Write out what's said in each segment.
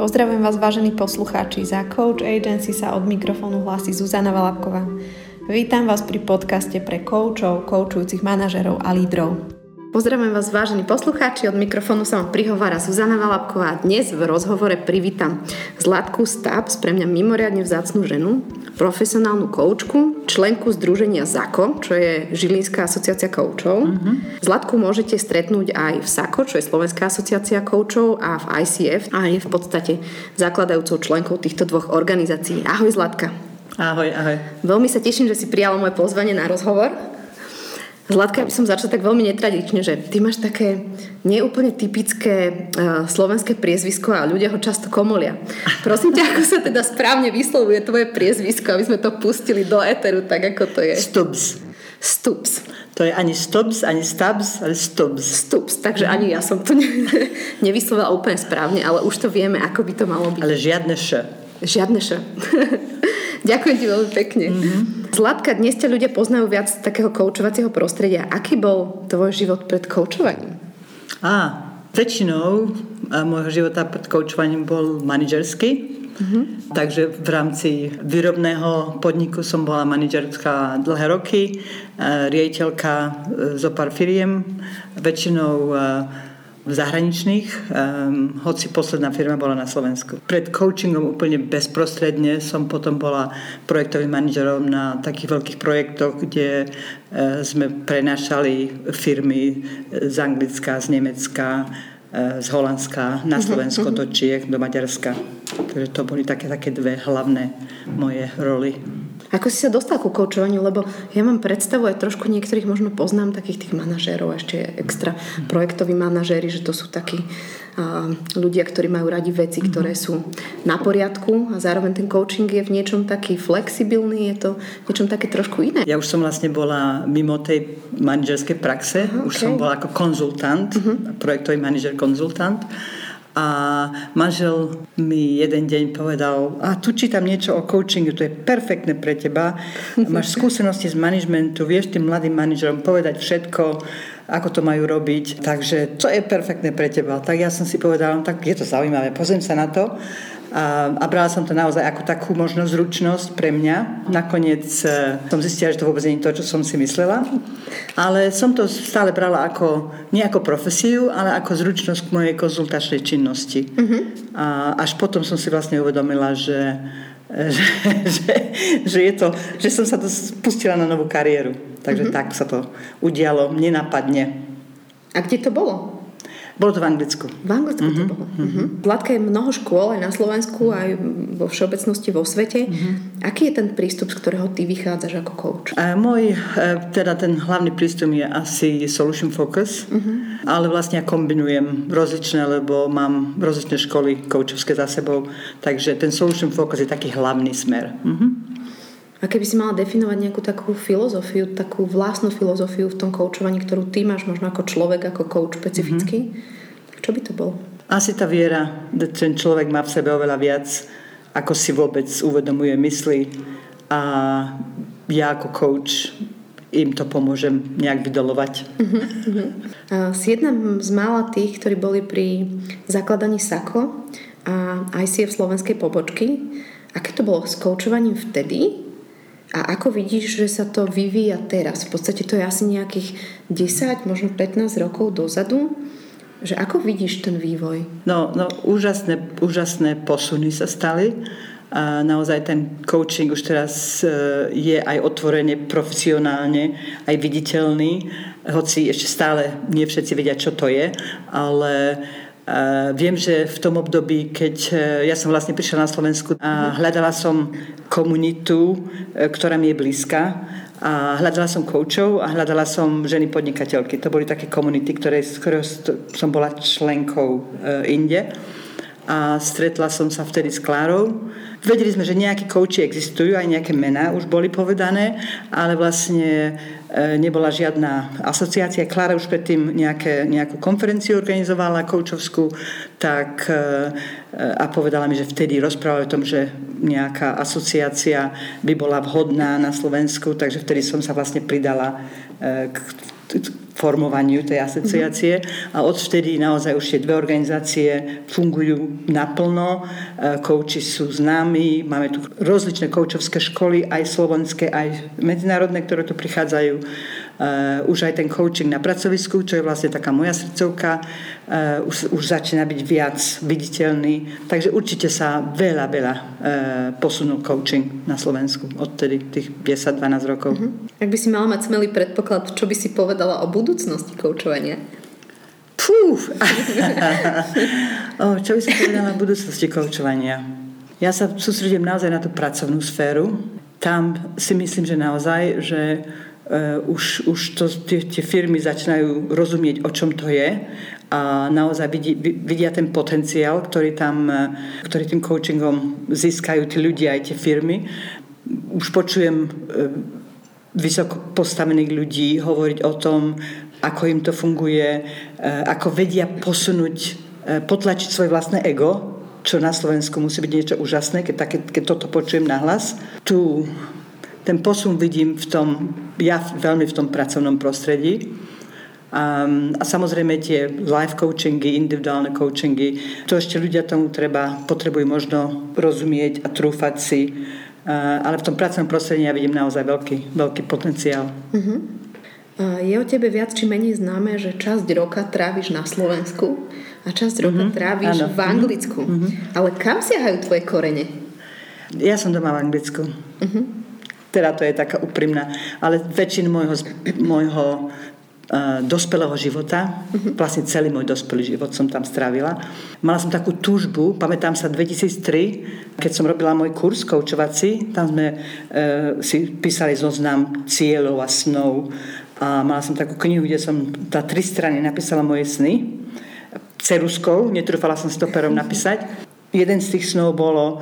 Pozdravujem vás, vážení poslucháči. Za Coach Agency sa od mikrofónu hlási Zuzana Valapková. Vítam vás pri podcaste pre koučov, koučujúcich manažerov a lídrov. Pozdravujem vás, vážení poslucháči. Od mikrofónu sa vám prihovára Zuzana Valapková. Dnes v rozhovore privítam Zlatku Stabs, pre mňa mimoriadne vzácnú ženu, profesionálnu koučku, členku združenia ZAKO, čo je Žilinská asociácia koučov. Mm-hmm. Zlatku môžete stretnúť aj v SAKO, čo je Slovenská asociácia koučov a v ICF a je v podstate zakladajúcou členkou týchto dvoch organizácií. Ahoj Zlatka. Ahoj, ahoj. Veľmi sa teším, že si prijala moje pozvanie na rozhovor. Zlatka, by som začala tak veľmi netradične, že ty máš také neúplne typické uh, slovenské priezvisko a ľudia ho často komolia. Prosím ťa, ako sa teda správne vyslovuje tvoje priezvisko, aby sme to pustili do éteru, tak ako to je. Stubbs. Stubbs. To je ani Stubbs, ani Stubbs, ale Stubbs. Stubbs, takže ani ja som to ne, nevyslovila úplne správne, ale už to vieme, ako by to malo byť. Ale žiadne š. Žiadne š. Ďakujem ti veľmi pekne. Mm-hmm. Zlatka, dnes ťa ľudia poznajú viac z takého koučovacieho prostredia. Aký bol tvoj život pred koučovaním? Á, väčšinou môjho života pred koučovaním bol manažerský. Mm-hmm. Takže v rámci výrobného podniku som bola manažerská dlhé roky, riaditeľka e, zo pár firiem, väčšinou e, v zahraničných, um, hoci posledná firma bola na Slovensku. Pred coachingom úplne bezprostredne som potom bola projektovým manažerom na takých veľkých projektoch, kde uh, sme prenášali firmy z Anglicka, z Nemecka, uh, z Holandska na mhm, Slovensko, uh-huh. do Čiech, do Maďarska. Takže to boli také, také dve hlavné moje roly. Ako si sa dostal ku koučovaniu? Lebo ja mám predstavu, aj trošku niektorých možno poznám, takých tých manažérov, ešte extra projektoví manažéri, že to sú takí uh, ľudia, ktorí majú radi veci, ktoré sú na poriadku a zároveň ten coaching je v niečom taký flexibilný, je to v niečom také trošku iné. Ja už som vlastne bola mimo tej manažerskej praxe, Aha, už okay. som bola ako konzultant, uh-huh. projektový manažer konzultant a manžel mi jeden deň povedal, a tu čítam niečo o coachingu, to je perfektné pre teba, máš skúsenosti z managementu, vieš tým mladým manažerom povedať všetko, ako to majú robiť, takže to je perfektné pre teba. Tak ja som si povedala, no, tak je to zaujímavé, pozriem sa na to a, a brala som to naozaj ako takú možno zručnosť pre mňa. Nakoniec e, som zistila, že to vôbec nie je to, čo som si myslela. Ale som to stále brala ako, nie ako profesiu, ale ako zručnosť k mojej konzultačnej činnosti. Mm-hmm. A až potom som si vlastne uvedomila, že, že, že, že, je to, že som sa to spustila na novú kariéru. Takže mm-hmm. tak sa to udialo, nenapadne. A kde to bolo? Bolo to v Anglicku. V Anglicku mm-hmm. to mhm, bolo. Mm-hmm. Vládka je mnoho škôl aj na Slovensku, aj vo všeobecnosti vo svete. Mm-hmm. Aký je ten prístup, z ktorého ty vychádzaš ako coach? A môj, e, teda ten hlavný prístup je asi solution focus, mm-hmm. ale vlastne ja kombinujem rozličné, lebo mám rozličné školy coachovské za sebou, takže ten solution focus je taký hlavný smer. Mm-hmm. A keby si mala definovať nejakú takú filozofiu, takú vlastnú filozofiu v tom koučovaní, ktorú ty máš možno ako človek, ako coach špecificky, mm-hmm. tak čo by to bolo? Asi tá viera, že ten človek má v sebe oveľa viac, ako si vôbec uvedomuje mysli a ja ako coach im to pomôžem nejak vydolovať. Uh-huh. Si jedna z mála tých, ktorí boli pri zakladaní SAKO a ICF slovenskej pobočky. Aké to bolo s koučovaním vtedy a ako vidíš, že sa to vyvíja teraz? V podstate to je asi nejakých 10, možno 15 rokov dozadu. Že ako vidíš ten vývoj? No, no úžasné, úžasné posuny sa stali. A naozaj ten coaching už teraz e, je aj otvorene profesionálne, aj viditeľný, hoci ešte stále nie všetci vedia, čo to je, ale Viem, že v tom období, keď e, ja som vlastne prišla na Slovensku a hľadala som komunitu, e, ktorá mi je blízka a hľadala som koučov a hľadala som ženy podnikateľky. To boli také komunity, ktoré, z ktorého som bola členkou e, inde a stretla som sa vtedy s Klárou. Vedeli sme, že nejakí kouči existujú, aj nejaké mená už boli povedané, ale vlastne E, nebola žiadna asociácia. Klára už predtým nejaké, nejakú konferenciu organizovala koučovskú tak, e, a povedala mi, že vtedy rozprávajú o tom, že nejaká asociácia by bola vhodná na Slovensku, takže vtedy som sa vlastne pridala e, k, formovaniu tej asociácie. Mm-hmm. a odvtedy naozaj už tie dve organizácie fungujú naplno, kouči sú známi, máme tu rozličné koučovské školy, aj slovenské, aj medzinárodné, ktoré tu prichádzajú už aj ten coaching na pracovisku, čo je vlastne taká moja srdcovka, uh, už, už začína byť viac viditeľný. Takže určite sa veľa, veľa uh, posunul coaching na Slovensku odtedy tých 10-12 rokov. Uh-huh. Ak by si mala mať smelý predpoklad, čo by si povedala o budúcnosti coachovania? Fú! čo by som povedala o budúcnosti coachovania? Ja sa sústredím naozaj na tú pracovnú sféru. Tam si myslím, že naozaj, že už, už to, tie, tie firmy začínajú rozumieť, o čom to je a naozaj vidí, vidia ten potenciál, ktorý, tam, uh, ktorý tým coachingom získajú tí ľudia aj tie firmy. Už počujem uh, vysoko postavených ľudí hovoriť o tom, ako im to funguje, ako vedia posunúť, potlačiť svoje vlastné ego, čo na Slovensku musí byť niečo úžasné, keď, keď toto počujem nahlas. Tu ten posun vidím v tom, ja veľmi v tom pracovnom prostredí. A, a samozrejme tie life coachingy, individuálne coachingy, to ešte ľudia tomu treba, potrebujú možno rozumieť a trúfať si. A, ale v tom pracovnom prostredí ja vidím naozaj veľký, veľký potenciál. Uh-huh. Je o tebe viac či menej známe, že časť roka tráviš na Slovensku a časť roka uh-huh. tráviš ano. v Anglicku. Uh-huh. Ale kam siahajú tvoje korene? Ja som doma v Anglicku. Uh-huh. Teda to je taká úprimná. Ale väčšinu môjho, môjho uh, dospelého života, uh-huh. vlastne celý môj dospelý život som tam strávila. Mala som takú túžbu, pamätám sa 2003, keď som robila môj kurz koučovací, tam sme uh, si písali zoznam cieľov a snov a mala som takú knihu, kde som na tri strany napísala moje sny ceruskou, netrúfala som si to perom napísať. Jeden z tých snov bolo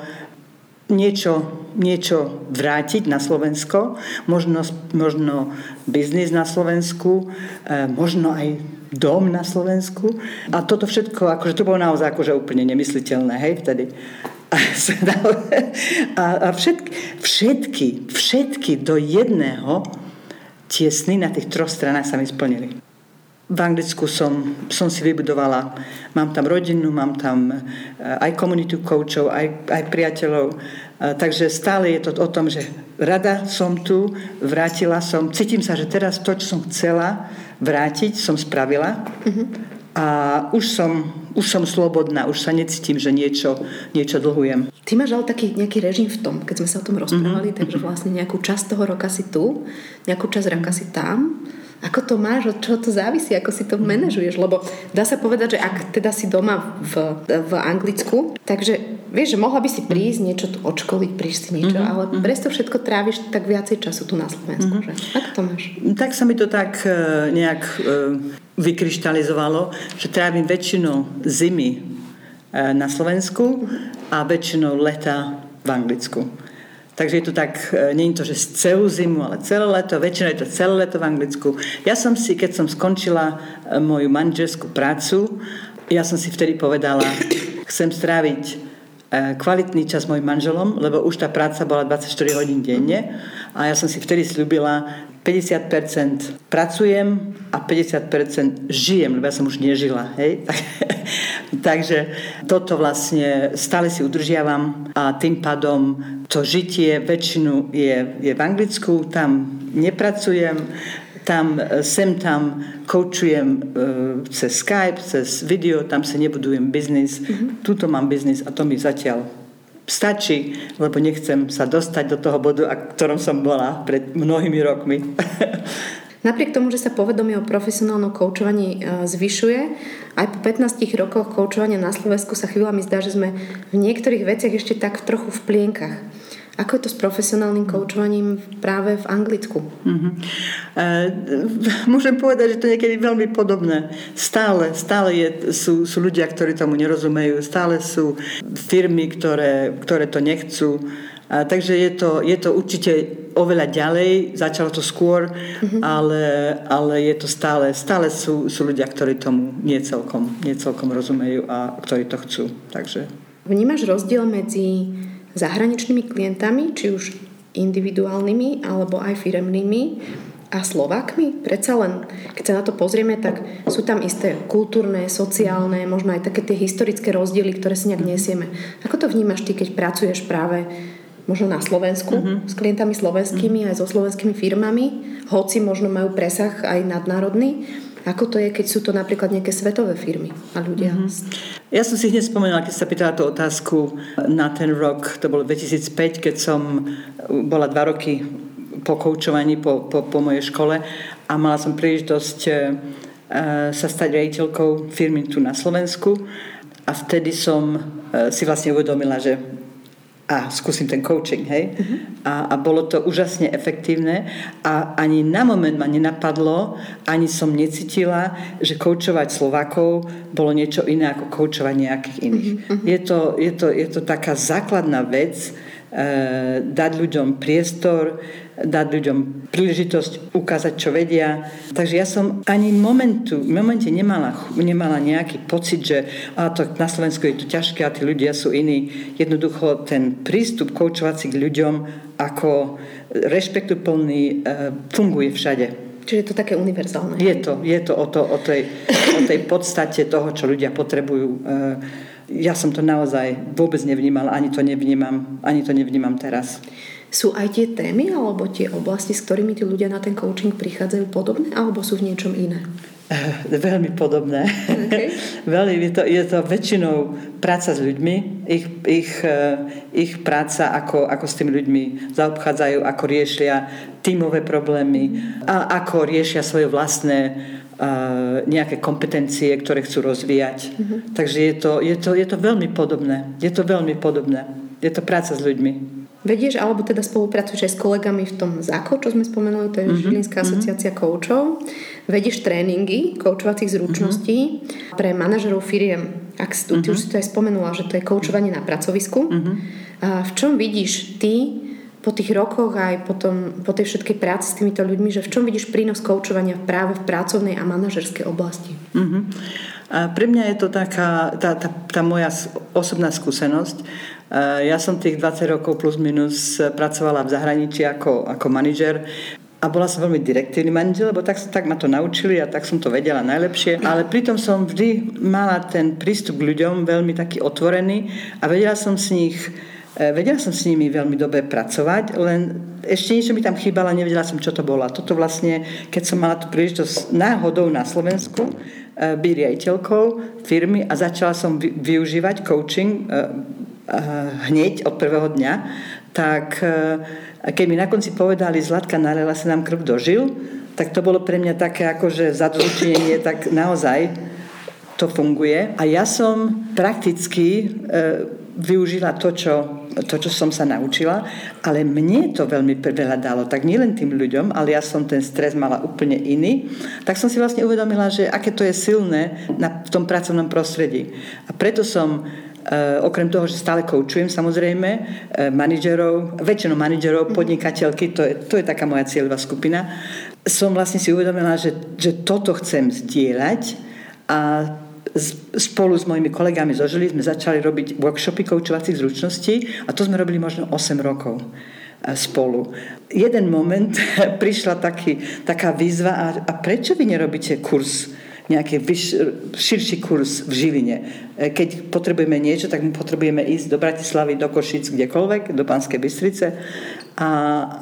niečo, niečo vrátiť na Slovensko, možno, možno biznis na Slovensku, e, možno aj dom na Slovensku. A toto všetko, akože to bolo naozaj akože úplne nemysliteľné, hej, vtedy. A, a všetky, všetky, všetky do jedného tie sny na tých troch stranách sa mi splnili. V Anglicku som, som si vybudovala, mám tam rodinu, mám tam eh, aj komunitu coachov, aj, aj priateľov. Eh, takže stále je to o tom, že rada som tu, vrátila som, cítim sa, že teraz to, čo som chcela vrátiť, som spravila. Mm-hmm. A už som, už som slobodná, už sa necítim, že niečo, niečo dlhujem. Ty máš ale taký nejaký režim v tom, keď sme sa o tom rozprávali, mm-hmm. takže vlastne nejakú časť toho roka si tu, nejakú časť roka si tam ako to máš, od čoho to závisí, ako si to manažuješ, lebo dá sa povedať, že ak teda si doma v, v Anglicku, takže vieš, že mohla by si prísť, niečo tu odškoliť, prísť si niečo, mm-hmm. ale mhm. presto všetko tráviš tak viacej času tu na Slovensku, mm-hmm. že? Ako to máš? Tak sa mi to tak uh, nejak uh, vykryštalizovalo, že trávim väčšinu zimy uh, na Slovensku a väčšinou leta v Anglicku. Takže je to tak, nie je to, že celú zimu, ale celé leto, väčšinou je to celé leto v Anglicku. Ja som si, keď som skončila e, moju manželskú prácu, ja som si vtedy povedala, chcem stráviť e, kvalitný čas s mojim manželom, lebo už tá práca bola 24 hodín denne a ja som si vtedy slúbila, 50% pracujem a 50% žijem, lebo ja som už nežila. Hej? Takže toto vlastne stále si udržiavam a tým pádom to žitie väčšinu je, je v Anglicku, tam nepracujem, tam, sem tam koučujem uh, cez Skype, cez video, tam sa nebudujem biznis. Mm-hmm. Tuto mám biznis a to mi zatiaľ stačí, lebo nechcem sa dostať do toho bodu, a ktorom som bola pred mnohými rokmi. Napriek tomu, že sa povedomie o profesionálnom koučovaní e, zvyšuje, aj po 15 rokoch koučovania na Slovensku sa chvíľami zdá, že sme v niektorých veciach ešte tak trochu v plienkach. Ako je to s profesionálnym koučovaním práve v Anglicku? Mm-hmm. E, môžem povedať, že to je niekedy veľmi podobné. Stále, stále je, sú, sú ľudia, ktorí tomu nerozumejú, stále sú firmy, ktoré, ktoré to nechcú. A, takže je to, je to určite oveľa ďalej, začalo to skôr, mm-hmm. ale, ale je to stále, stále sú, sú ľudia, ktorí tomu nie celkom, nie celkom rozumejú a ktorí to chcú. Takže... Vnímaš rozdiel medzi zahraničnými klientami, či už individuálnymi alebo aj firemnými a Slovákmi? Predsa len, keď sa na to pozrieme, tak sú tam isté kultúrne, sociálne, možno aj také tie historické rozdiely, ktoré si nejak nesieme. Ako to vnímaš ty, keď pracuješ práve možno na Slovensku uh-huh. s klientami slovenskými uh-huh. aj so slovenskými firmami, hoci možno majú presah aj nadnárodný. Ako to je, keď sú to napríklad nejaké svetové firmy a ľudia? Uh-huh. Ja som si hneď spomenula, keď sa pýtala tú otázku na ten rok, to bolo 2005, keď som bola dva roky po koučovaní, po, po, po mojej škole a mala som príležitosť e, sa stať rejiteľkou firmy tu na Slovensku a vtedy som e, si vlastne uvedomila, že a skúsim ten coaching, hej. Uh-huh. A, a bolo to úžasne efektívne a ani na moment ma nenapadlo, ani som necítila, že koučovať Slovákov bolo niečo iné ako koučovať nejakých iných. Uh-huh. Je, to, je, to, je to taká základná vec, dať ľuďom priestor, dať ľuďom príležitosť ukázať, čo vedia. Takže ja som ani momentu, v momente nemala, nemala nejaký pocit, že a to na Slovensku je to ťažké a tí ľudia sú iní. Jednoducho ten prístup koučovací k ľuďom ako rešpektuplný e, funguje všade. Čiže je to také univerzálne. Je to, je to o, to, o, tej, o tej podstate toho, čo ľudia potrebujú. Ja som to naozaj vôbec nevnímala, ani to nevnímam, ani to nevnímam teraz. Sú aj tie témy alebo tie oblasti, s ktorými tí ľudia na ten coaching prichádzajú podobné alebo sú v niečom iné? Veľmi podobné. Okay. Veľmi, je, to, je to väčšinou práca s ľuďmi, ich, ich, eh, ich práca, ako, ako s tými ľuďmi zaobchádzajú, ako riešia tímové problémy a ako riešia svoje vlastné nejaké kompetencie, ktoré chcú rozvíjať. Uh-huh. Takže je to, je, to, je to veľmi podobné. Je to veľmi podobné. Je to práca s ľuďmi. Vedieš, alebo teda spolupracuješ aj s kolegami v tom ZAKO, čo sme spomenuli, to je mm-hmm. Žilinská mhm. asociácia mm-hmm. koučov. Vedieš tréningy koučovacích zručností mm-hmm. pre manažerov firiem. Ak si, mm-hmm. ty už si to aj spomenula, že to je koučovanie na pracovisku. Mm-hmm. A v čom vidíš ty po tých rokoch aj potom, po tej všetkej práci s týmito ľuďmi, že v čom vidíš prínos koučovania práve v pracovnej a manažerskej oblasti? Mm-hmm. A pre mňa je to taká tá, tá, tá moja osobná skúsenosť, ja som tých 20 rokov plus minus pracovala v zahraničí ako, ako manažer a bola som veľmi direktívny manažer, lebo tak, tak ma to naučili a tak som to vedela najlepšie. Ale pritom som vždy mala ten prístup k ľuďom veľmi taký otvorený a vedela som s nich Vedela som s nimi veľmi dobre pracovať, len ešte niečo mi tam chýbalo, nevedela som, čo to bolo. Toto vlastne, keď som mala tú príležitosť náhodou na Slovensku e, byť riaditeľkou firmy a začala som využívať coaching e, hneď od prvého dňa, tak keď mi na konci povedali Zlatka, nalela sa nám krv dožil, tak to bolo pre mňa také akože zadlčenie, tak naozaj to funguje. A ja som prakticky e, využila to čo, to, čo som sa naučila, ale mne to veľmi veľa dalo. Tak nielen tým ľuďom, ale ja som ten stres mala úplne iný. Tak som si vlastne uvedomila, že aké to je silné na, v tom pracovnom prostredí. A preto som Eh, okrem toho, že stále koučujem samozrejme eh, manažerov, väčšinou manažerov, mhm. podnikateľky, to je, to je taká moja cieľová skupina, som vlastne si uvedomila, že, že toto chcem zdieľať a spolu s mojimi kolegami zo Žili sme začali robiť workshopy koučovacích zručností a to sme robili možno 8 rokov eh, spolu. Jeden moment prišla taký, taká výzva a, a prečo vy nerobíte kurz nejaký vyš, širší kurz v Žiline. E, keď potrebujeme niečo, tak my potrebujeme ísť do Bratislavy, do Košic, kdekoľvek, do Banskej Bystrice. A,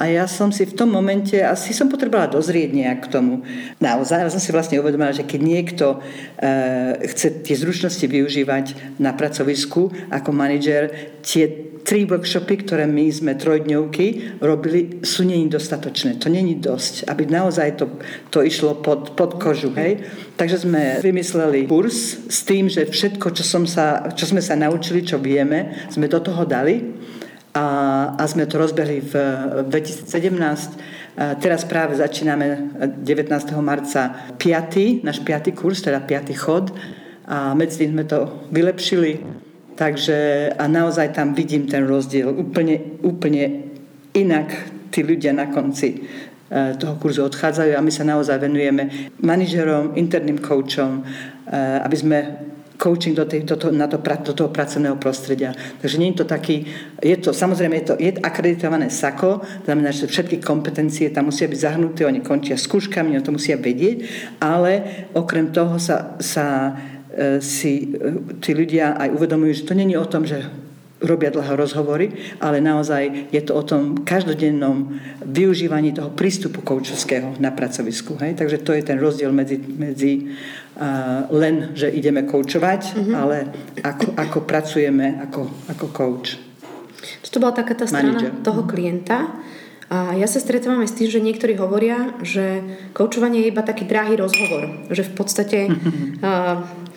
a ja som si v tom momente, asi som potrebovala dozrieť nejak k tomu. Naozaj, ja som si vlastne uvedomila, že keď niekto e, chce tie zručnosti využívať na pracovisku ako manažer, tie tri workshopy, ktoré my sme trojdňovky robili, sú není dostatočné. To není dosť, aby naozaj to, to išlo pod, pod kožu. Hej? Takže sme vymysleli kurz s tým, že všetko, čo, som sa, čo sme sa naučili, čo vieme, sme do toho dali a, a sme to rozbehli v 2017. A teraz práve začíname 19. marca 5. náš 5. kurz, teda 5. chod a medzi tým sme to vylepšili Takže a naozaj tam vidím ten rozdiel. Úplne, úplne inak tí ľudia na konci e, toho kurzu odchádzajú a my sa naozaj venujeme manažerom, interným koučom, e, aby sme coaching do, tej, do, toho, na to, do toho pracovného prostredia. Takže nie je to taký, je to, samozrejme, je to je akreditované SAKO, znamená, že všetky kompetencie tam musia byť zahnuté, oni končia skúškami, oni to musia vedieť, ale okrem toho sa, sa e, si e, tí ľudia aj uvedomujú, že to není o tom, že robia dlhé rozhovory, ale naozaj je to o tom každodennom využívaní toho prístupu koučovského na pracovisku. Hej? Takže to je ten rozdiel medzi, medzi uh, len, že ideme koučovať, mm-hmm. ale ako, ako pracujeme ako, ako coach. To bola taká tá strana Manager. toho klienta. A ja sa stretávam aj s tým, že niektorí hovoria, že koučovanie je iba taký drahý rozhovor. Že v podstate uh,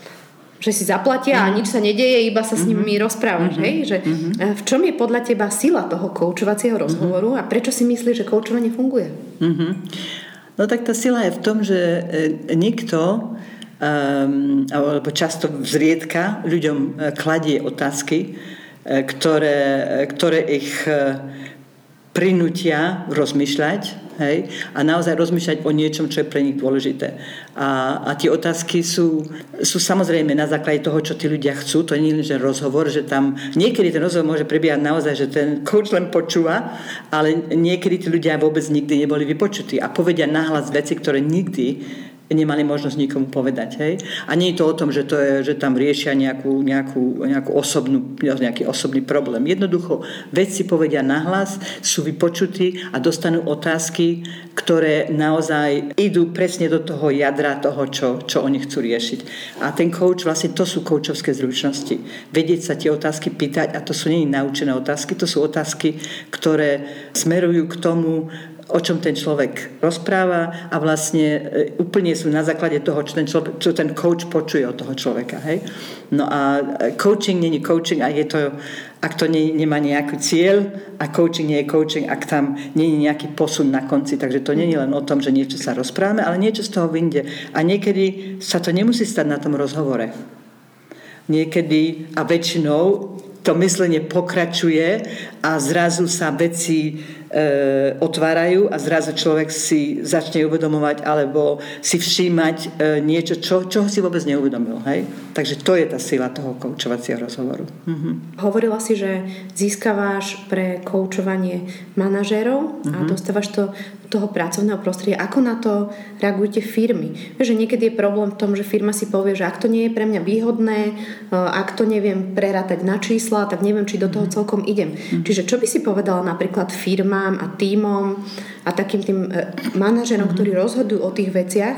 že si zaplatia mm-hmm. a mhm. nič sa nedeje, iba sa s nimi mm-hmm. rozprávaš. Mm-hmm. Hej? Že, mm-hmm. V čom je podľa teba sila toho koučovacieho mhm. rozhovoru mm-hmm. a prečo si myslíš, že koučovanie funguje? Mm-hmm. No tak tá sila je v tom, že e, nikto um, alebo často zriedka ľuďom e, kladie otázky, ktoré, ktoré ich prinútia rozmýšľať hej, a naozaj rozmýšľať o niečom, čo je pre nich dôležité. A, a tie otázky sú, sú samozrejme na základe toho, čo tí ľudia chcú. To nie je že rozhovor, že tam niekedy ten rozhovor môže prebiehať naozaj, že ten coach len počúva, ale niekedy tí ľudia vôbec nikdy neboli vypočutí a povedia nahlas veci, ktoré nikdy nemali možnosť nikomu povedať. Hej? A nie je to o tom, že, to je, že tam riešia nejakú, nejakú, nejakú osobnú, nejaký osobný problém. Jednoducho veci povedia nahlas, sú vypočutí a dostanú otázky, ktoré naozaj idú presne do toho jadra toho, čo, čo oni chcú riešiť. A ten coach, vlastne to sú coachovské zručnosti. Vedieť sa tie otázky pýtať a to sú nie naučené otázky, to sú otázky, ktoré smerujú k tomu, o čom ten človek rozpráva a vlastne e, úplne sú na základe toho, čo ten, človek, čo ten coach počuje od toho človeka. Hej? No a e, coaching není coaching, ak, je to, ak to nie, nemá nejaký cieľ a coaching nie je coaching, ak tam nie je nejaký posun na konci. Takže to je len o tom, že niečo sa rozprávame, ale niečo z toho vyjde. A niekedy sa to nemusí stať na tom rozhovore. Niekedy a väčšinou to myslenie pokračuje a zrazu sa veci e, otvárajú a zrazu človek si začne uvedomovať alebo si všímať e, niečo, čo, čo si vôbec neuvedomil. Hej? Takže to je tá sila toho koučovacieho rozhovoru. Mhm. Hovorila si, že získavaš pre koučovanie manažérov a mhm. dostávaš to toho pracovného prostredia. Ako na to reagujete firmy? Vieš, že niekedy je problém v tom, že firma si povie, že ak to nie je pre mňa výhodné, e, ak to neviem prerátať na čísla, tak neviem, či do toho mhm. celkom idem. Čiže čo by si povedala napríklad firmám a tímom a takým tým e, manažerom, mm-hmm. ktorí rozhodujú o tých veciach,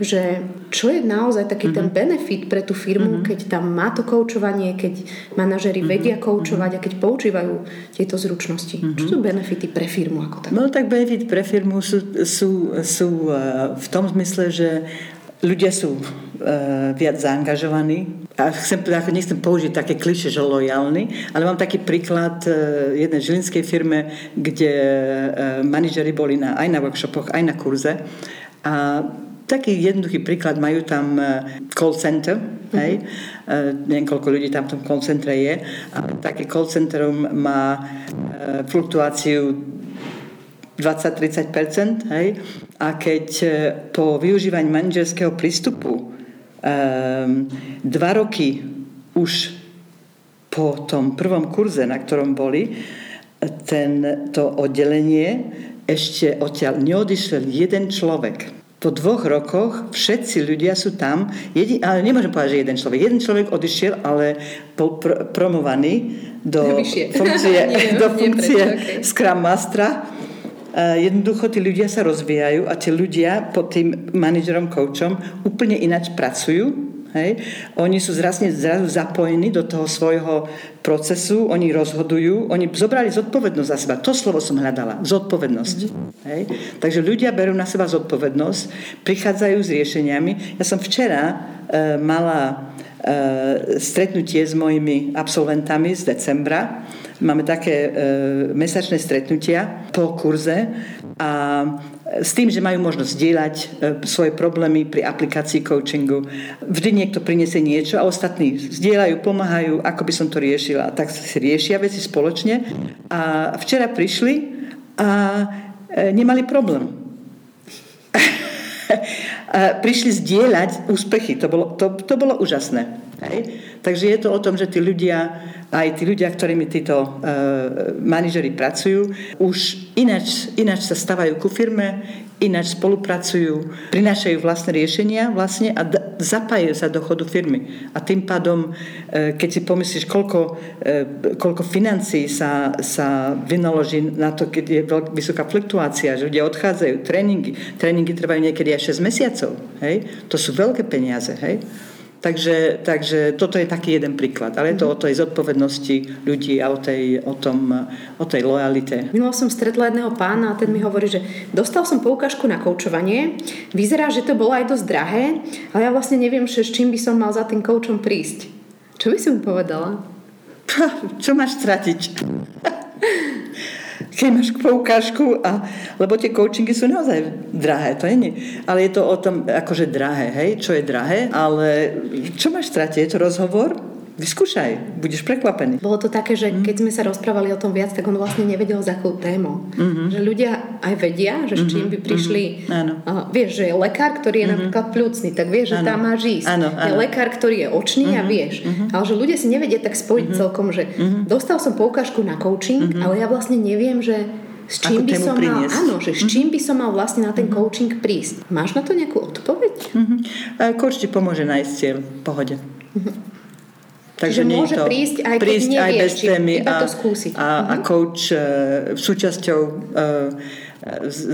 že čo je naozaj taký ten mhm. benefit pre tú firmu, keď tam má to koučovanie, keď manažeri mm-hmm. vedia koučovať a keď používajú tieto zručnosti. Čo sú benefity pre firmu ako tak? No tak benefit pre firmu sú, sú, sú e, v tom zmysle, že ľudia sú uh, viac zaangažovaní. A chcem, ako nechcem použiť také kliše, že lojálni, ale mám taký príklad uh, jednej žilinskej firme, kde manažeri boli na, aj na workshopoch, aj na kurze. A taký jednoduchý príklad, majú tam call center, mm-hmm. hej, neviem, koľko ľudí tam v tom call centre je, a také call centrum má fluktuáciu 20-30%, hej? A keď e, po využívaní manažerského prístupu um, dva roky už po tom prvom kurze, na ktorom boli, ten, to oddelenie ešte odtiaľ neodišiel jeden človek. Po dvoch rokoch všetci ľudia sú tam, jedin, ale nemôžem povedať, že jeden človek. Jeden človek odišiel, ale bol pr- promovaný do funkcie, do funkcie Scrum Mastera Jednoducho tí ľudia sa rozvíjajú a tí ľudia pod tým manažerom, coachom úplne ináč pracujú. Hej. Oni sú zrazne, zrazu zapojení do toho svojho procesu, oni rozhodujú, oni zobrali zodpovednosť za seba. To slovo som hľadala, zodpovednosť. Mm-hmm. Hej. Takže ľudia berú na seba zodpovednosť, prichádzajú s riešeniami. Ja som včera e, mala e, stretnutie s mojimi absolventami z decembra Máme také e, mesačné stretnutia po kurze a s tým, že majú možnosť zdieľať e, svoje problémy pri aplikácii coachingu. Vždy niekto priniesie niečo a ostatní zdieľajú, pomáhajú, ako by som to riešila. Tak si riešia veci spoločne. A včera prišli a e, nemali problém. prišli zdieľať úspechy. To bolo, to, to bolo úžasné. Hej? Takže je to o tom, že tí ľudia, aj tí ľudia, ktorými títo uh, manažeri pracujú, už ináč, ináč sa stavajú ku firme, ináč spolupracujú, prinášajú vlastné riešenia vlastne a d- zapájajú sa do chodu firmy. A tým pádom, e, keď si pomyslíš, koľko, e, koľko financí sa, sa vynaloží na to, keď je vysoká fluktuácia, že ľudia odchádzajú, tréningy, tréningy trvajú niekedy aj 6 mesiacov, hej? to sú veľké peniaze. Hej? Takže, takže toto je taký jeden príklad. Ale je to o tej zodpovednosti ľudí a o tej, o tom, o tej lojalite. Minulo som stretla jedného pána a ten mi hovorí, že dostal som poukážku na koučovanie. Vyzerá, že to bolo aj dosť drahé, ale ja vlastne neviem, že s čím by som mal za tým koučom prísť. Čo by si mu povedala? Čo máš stratiť? keď máš poukážku, a, lebo tie coachingy sú naozaj drahé, to nie. Ale je to o tom, akože drahé, hej, čo je drahé, ale čo máš stratiť? Je to rozhovor? Vyskúšaj, budeš prekvapený. Bolo to také, že keď sme sa rozprávali o tom viac, tak on vlastne nevedel za akou tému. Mm-hmm. Že ľudia aj vedia, že s čím by mhm. prišli. Mm-hmm. Uh, vieš, že je lekár, ktorý je mm-hmm. napríklad pľúcný, tak vieš, že ano. tam má ísť. Ano, ano. Je lekár, ktorý je očný mm-hmm. a mhm. vieš. Mm-hmm. Ale že ľudia si nevedia tak spojiť mm-hmm. celkom, že mm-hmm. dostal som poukážku na coaching, mm-hmm. ale ja vlastne neviem, že s čím by som mal, áno, že s mhm. čím by som mal vlastne na ten coaching prísť. Máš na to nejakú odpoveď? Mm-hmm. Coach ti pomôže nájsť cieľ v pohode. Mm-hmm. Takže Čiže môže to, prísť aj prísť nevieš, aj bez témy iba a, to skúsiť. A, uh-huh. a coach uh, súčasťou uh,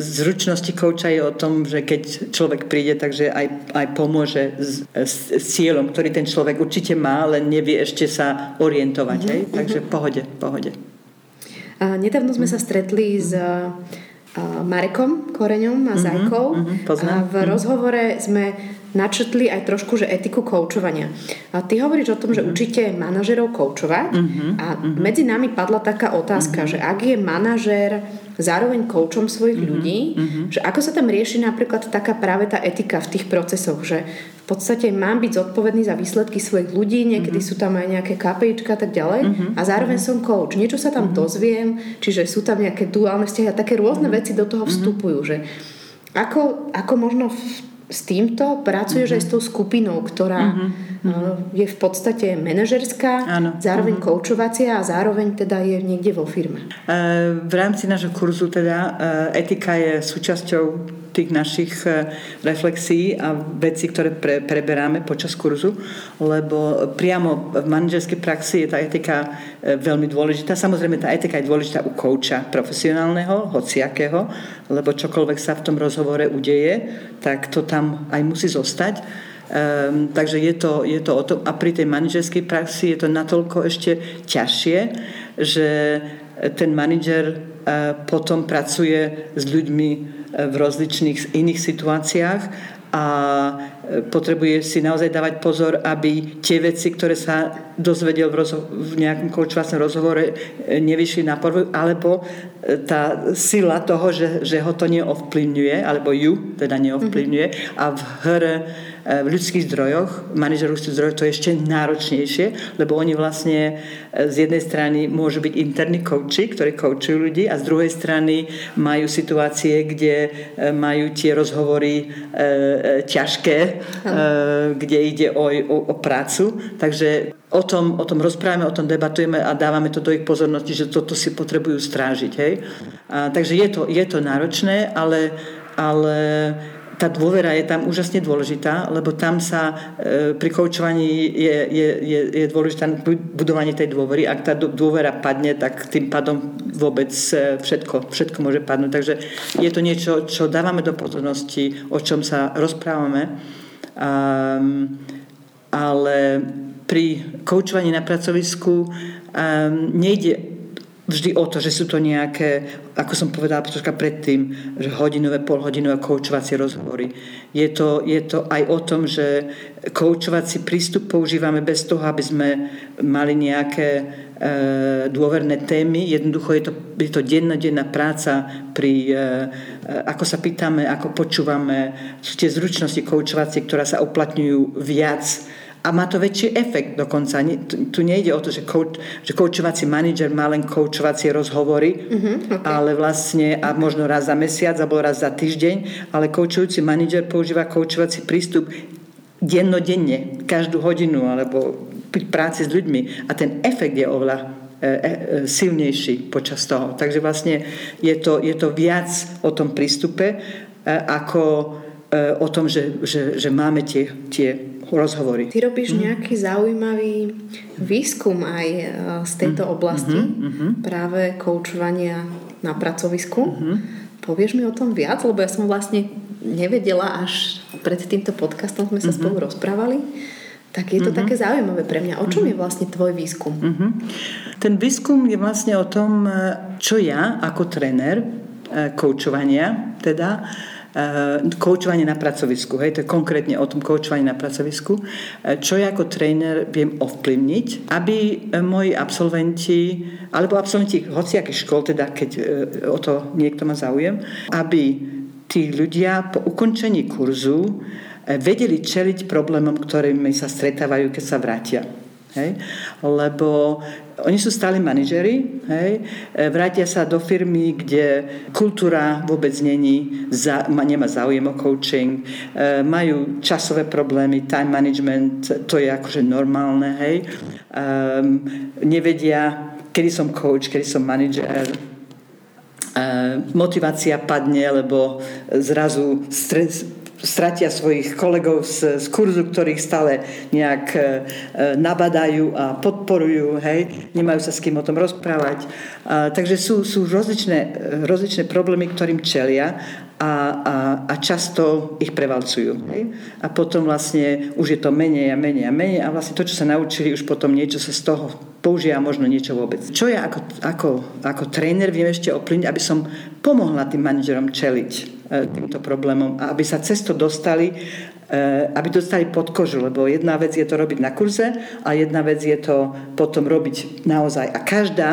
zručnosti kouča je o tom, že keď človek príde, takže aj, aj pomôže s, s, s cieľom, ktorý ten človek určite má, len nevie ešte sa orientovať. Uh-huh. Hej? Takže pohode, pohode. A nedávno sme sa stretli s Marekom Koreňom a Zajkou. Uh-huh, uh-huh, a v rozhovore sme načetli aj trošku, že etiku koučovania. A ty hovoríš o tom, že uh-huh. učíte manažerov koučovať uh-huh, a uh-huh. medzi nami padla taká otázka, uh-huh. že ak je manažer zároveň koučom svojich uh-huh, ľudí, uh-huh. že ako sa tam rieši napríklad taká práve tá etika v tých procesoch, že podstate mám byť zodpovedný za výsledky svojich ľudí, niekedy uh-huh. sú tam aj nejaké KPIčka a tak ďalej uh-huh. a zároveň uh-huh. som coach. Niečo sa tam uh-huh. dozviem, čiže sú tam nejaké duálne vzťahy a také rôzne uh-huh. veci do toho vstupujú, že ako, ako možno v s týmto pracuješ uh-huh. aj s tou skupinou, ktorá uh-huh. je v podstate manažerská, zároveň uh-huh. koučovacia a zároveň teda je niekde vo firme. V rámci nášho kurzu teda etika je súčasťou tých našich reflexí a vecí, ktoré pre, preberáme počas kurzu, lebo priamo v manažerskej praxi je tá etika veľmi dôležitá. Samozrejme, tá etika je dôležitá u kouča profesionálneho, hociakého, lebo čokoľvek sa v tom rozhovore udeje, tak to tam aj musí zostať. Um, takže je to, je to o tom. A pri tej manažerskej praxi je to natoľko ešte ťažšie, že ten manažer uh, potom pracuje s ľuďmi v rozličných iných situáciách a potrebuje si naozaj dávať pozor, aby tie veci, ktoré sa dozvedel v, rozho- v nejakom koučovacom rozhovore, e, nevyšli na povrch, alebo e, tá sila toho, že, že ho to neovplyvňuje, alebo ju teda neovplyvňuje mm-hmm. a v hre v ľudských zdrojoch, manažer ľudských zdrojov, to je ešte náročnejšie, lebo oni vlastne z jednej strany môžu byť interní kouči, ktorí koučujú ľudí a z druhej strany majú situácie, kde majú tie rozhovory e, e, ťažké, e, kde ide o, o, o prácu. Takže o tom, o tom rozprávame, o tom debatujeme a dávame to do ich pozornosti, že toto si potrebujú strážiť. Hej? A, takže je to, je to náročné, ale, ale tá dôvera je tam úžasne dôležitá, lebo tam sa e, pri koučovaní je, je, je, je dôležité budovanie tej dôvery. Ak tá dôvera padne, tak tým pádom vôbec e, všetko, všetko môže padnúť. Takže je to niečo, čo dávame do pozornosti, o čom sa rozprávame. Um, ale pri koučovaní na pracovisku um, nejde vždy o to, že sú to nejaké, ako som povedala troška predtým, že hodinové, polhodinové koučovacie rozhovory. Je to, je to aj o tom, že koučovací prístup používame bez toho, aby sme mali nejaké e, dôverné témy. Jednoducho je to, je to denná, denná práca pri, e, e, ako sa pýtame, ako počúvame. Sú tie zručnosti koučovacie, ktoré sa uplatňujú viac a má to väčší efekt dokonca. Tu nejde o to, že, coach, že koučovací manažer má len koučovacie rozhovory, uh-huh, okay. ale vlastne a možno raz za mesiac alebo raz za týždeň, ale koučujúci manažer používa koučovací prístup dennodenne, každú hodinu alebo pri práci s ľuďmi a ten efekt je oveľa e, e, silnejší počas toho. Takže vlastne je to, je to viac o tom prístupe ako o tom, že, že, že máme tie, tie rozhovory. Ty robíš mm. nejaký zaujímavý výskum aj z tejto mm. oblasti, mm-hmm. práve koučovania na pracovisku. Mm-hmm. Povieš mi o tom viac, lebo ja som vlastne nevedela, až pred týmto podcastom sme sa mm-hmm. spolu rozprávali. Tak je to mm-hmm. také zaujímavé pre mňa. O čom mm-hmm. je vlastne tvoj výskum? Mm-hmm. Ten výskum je vlastne o tom, čo ja ako tréner koučovania teda koučovanie na pracovisku. Hej, to je konkrétne o tom koučovaní na pracovisku. Čo ja ako tréner viem ovplyvniť, aby moji absolventi, alebo absolventi hociakých škol, teda keď o to niekto má záujem, aby tí ľudia po ukončení kurzu vedeli čeliť problémom, ktorými sa stretávajú, keď sa vrátia. Hej? Lebo oni sú stále manažery, hej? E, vrátia sa do firmy, kde kultúra vôbec není, za, nemá záujem o coaching, e, majú časové problémy, time management, to je akože normálne, hej? E, nevedia, kedy som coach, kedy som manažer, e, motivácia padne, lebo zrazu stres, stratia svojich kolegov z, z kurzu, ktorých stále nejak e, nabadajú a podporujú, hej, nemajú sa s kým o tom rozprávať. A, takže sú, sú rozličné, rozličné problémy, ktorým čelia a, a, a často ich prevalcujú. Hej? A potom vlastne už je to menej a menej a menej a vlastne to, čo sa naučili, už potom niečo sa z toho použia možno niečo vôbec. Čo ja ako, ako, ako tréner viem ešte ovplyvniť, aby som pomohla tým manažerom čeliť E, týmto problémom a aby sa cesto dostali, e, aby dostali pod kožu, lebo jedna vec je to robiť na kurze a jedna vec je to potom robiť naozaj. A každá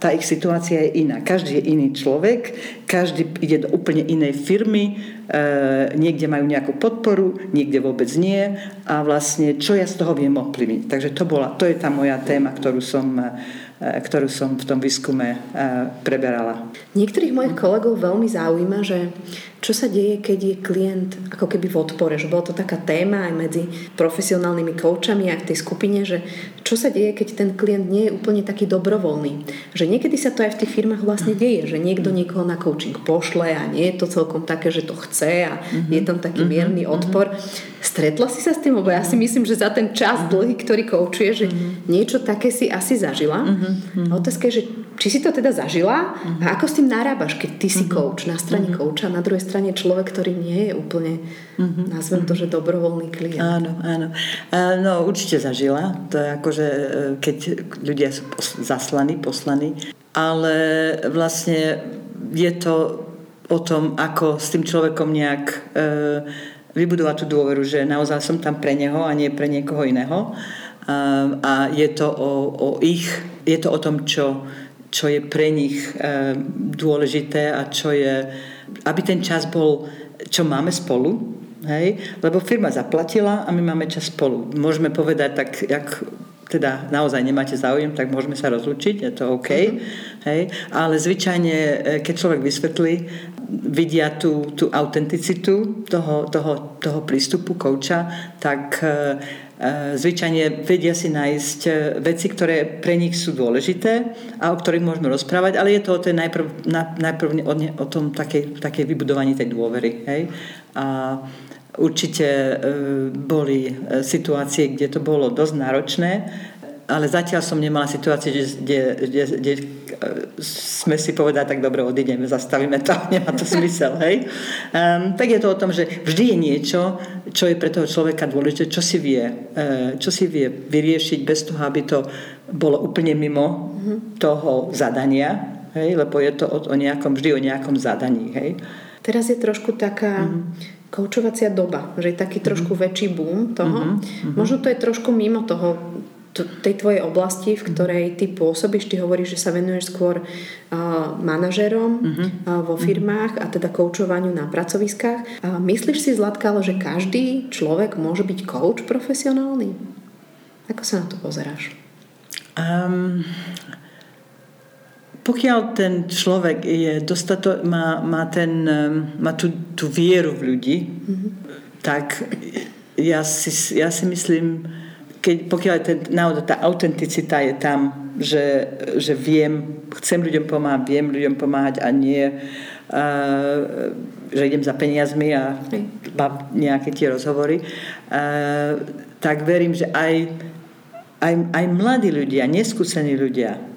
tá ich situácia je iná. Každý je iný človek, každý ide do úplne inej firmy, e, niekde majú nejakú podporu, niekde vôbec nie a vlastne čo ja z toho viem ovplyvniť. Takže to, bola, to je tá moja téma, ktorú som E, ktorú som v tom výskume e, preberala. Niektorých mojich kolegov veľmi zaujíma, že čo sa deje, keď je klient ako keby v odpore, že bola to taká téma aj medzi profesionálnymi koučami a v tej skupine, že čo sa deje, keď ten klient nie je úplne taký dobrovoľný. Že niekedy sa to aj v tých firmách vlastne deje, že niekto niekoho na coaching pošle a nie je to celkom také, že to chce a mm-hmm. je tam taký mm-hmm. mierny odpor. Stretla si sa s tým? Lebo ja si myslím, že za ten čas dlhý, ktorý koučuje, že mm-hmm. niečo také si asi zažila. Mm-hmm. Otázka je, že či si to teda zažila a ako s tým narábaš, keď ty si coach na strane mm-hmm. kouča, na druhej strane človek, ktorý nie je úplne, mm-hmm. nazvem to, že dobrovoľný klient. Áno, áno. No určite zažila. To je ako, že e, keď ľudia sú zaslaní, poslaní, ale vlastne je to o tom, ako s tým človekom nejak e, vybudovať tú dôveru, že naozaj som tam pre neho a nie pre niekoho iného. A, a je to o, o ich, je to o tom, čo, čo je pre nich e, dôležité a čo je, aby ten čas bol, čo máme spolu, hej? lebo firma zaplatila a my máme čas spolu. Môžeme povedať tak, jak teda naozaj nemáte záujem, tak môžeme sa rozlučiť, je to OK. Mm-hmm. Hej? Ale zvyčajne, e, keď človek vysvetlí, vidia tú, tú autenticitu toho, toho, toho prístupu kouča, tak e, zvyčajne vedia si nájsť veci, ktoré pre nich sú dôležité a o ktorých môžeme rozprávať, ale je to o, najprv, najprv o, o tom takej, takej vybudovaní tej dôvery. Hej? A Určite e, boli e, situácie, kde to bolo dosť náročné, ale zatiaľ som nemala situácie, kde, kde, kde e, sme si povedali, tak dobre, odídeme, zastavíme to, nemá to zmysel, hej. Um, tak je to o tom, že vždy je niečo, čo je pre toho človeka dôležité, čo si vie, uh, čo si vie vyriešiť bez toho, aby to bolo úplne mimo mm-hmm. toho zadania, hej, lebo je to o, o nejakom, vždy o nejakom zadaní, hej. Teraz je trošku taká mm-hmm koučovacia doba, že je taký mhm. trošku mm-hmm. väčší boom toho. Mm-hmm. Možno to je trošku mimo toho tej tvojej oblasti, v ktorej ty pôsobíš, ty hovoríš, že sa venuješ skôr uh, manažerom uh-huh. uh, vo firmách a teda koučovaniu na pracoviskách. Uh, myslíš si, Zlatka, že každý človek môže byť coach profesionálny? Ako sa na to pozeráš? Um, pokiaľ ten človek je dostato, má, má, ten, má tú, tú vieru v ľudí, mm-hmm. tak ja si, ja si myslím, keď, pokiaľ ten, naozaj tá autenticita je tam, že, že viem, chcem ľuďom pomáhať, viem ľuďom pomáhať a nie, uh, že idem za peniazmi a mám nejaké tie rozhovory, uh, tak verím, že aj, aj, aj mladí ľudia, neskúsení ľudia,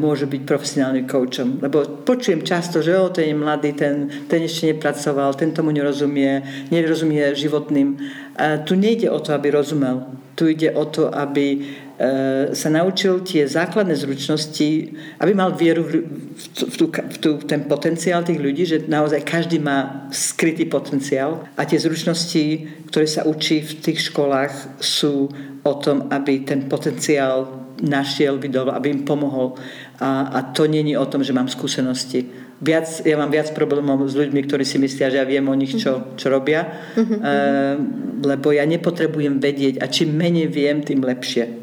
môže byť profesionálnym koučom. Lebo počujem často, že o, ten je mladý, ten, ten ešte nepracoval, ten tomu nerozumie, nerozumie životným. A tu nejde o to, aby rozumel. Tu ide o to, aby e, sa naučil tie základné zručnosti, aby mal vieru v, v, tú, v tú, ten potenciál tých ľudí, že naozaj každý má skrytý potenciál a tie zručnosti, ktoré sa učí v tých školách, sú o tom, aby ten potenciál našiel, vydol, aby im pomohol. A, a to není o tom, že mám skúsenosti. Viac, ja mám viac problémov s ľuďmi, ktorí si myslia, že ja viem o nich, čo, čo robia, uh-huh. e, lebo ja nepotrebujem vedieť a čím menej viem, tým lepšie.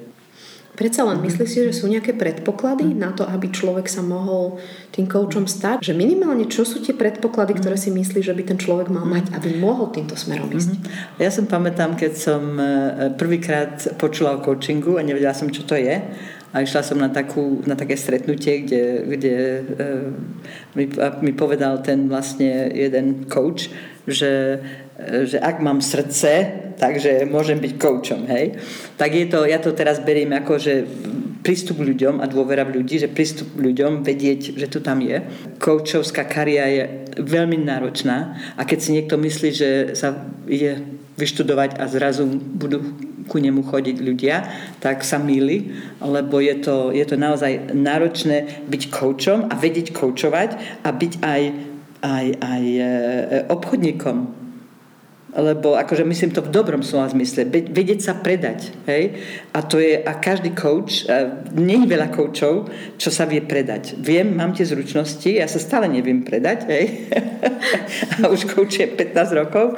Predsa len myslíš si, že sú nejaké predpoklady na to, aby človek sa mohol tým koučom stať? Že minimálne čo sú tie predpoklady, ktoré si myslíš, že by ten človek mal mať, aby mohol týmto smerom ísť? Ja som pamätám, keď som e, prvýkrát počula o coachingu a nevedela som, čo to je. A išla som na, takú, na také stretnutie, kde, kde e, mi, mi povedal ten vlastne jeden coach, že že ak mám srdce, takže môžem byť koučom, hej. Tak je to, ja to teraz beriem ako, že prístup k ľuďom a dôvera v ľudí, že prístup ľuďom, vedieť, že to tam je. Koučovská kariéra je veľmi náročná a keď si niekto myslí, že sa ide vyštudovať a zrazu budú ku nemu chodiť ľudia, tak sa míli, lebo je to, je to naozaj náročné byť koučom a vedieť koučovať a byť aj, aj, aj e, obchodníkom lebo akože myslím to v dobrom slova zmysle, vedieť sa predať. Hej? A to je, a každý coach, nie je veľa coachov, čo sa vie predať. Viem, mám tie zručnosti, ja sa stále neviem predať, hej? a už coachujem 15 rokov,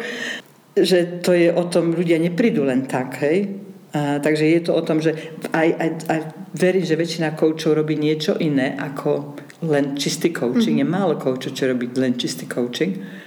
že to je o tom, ľudia neprídu len tak, hej? A, takže je to o tom, že aj, aj, aj verím, že väčšina koučov robí niečo iné ako len čistý coaching. Mm-hmm. Je málo koučov, čo robí len čistý coaching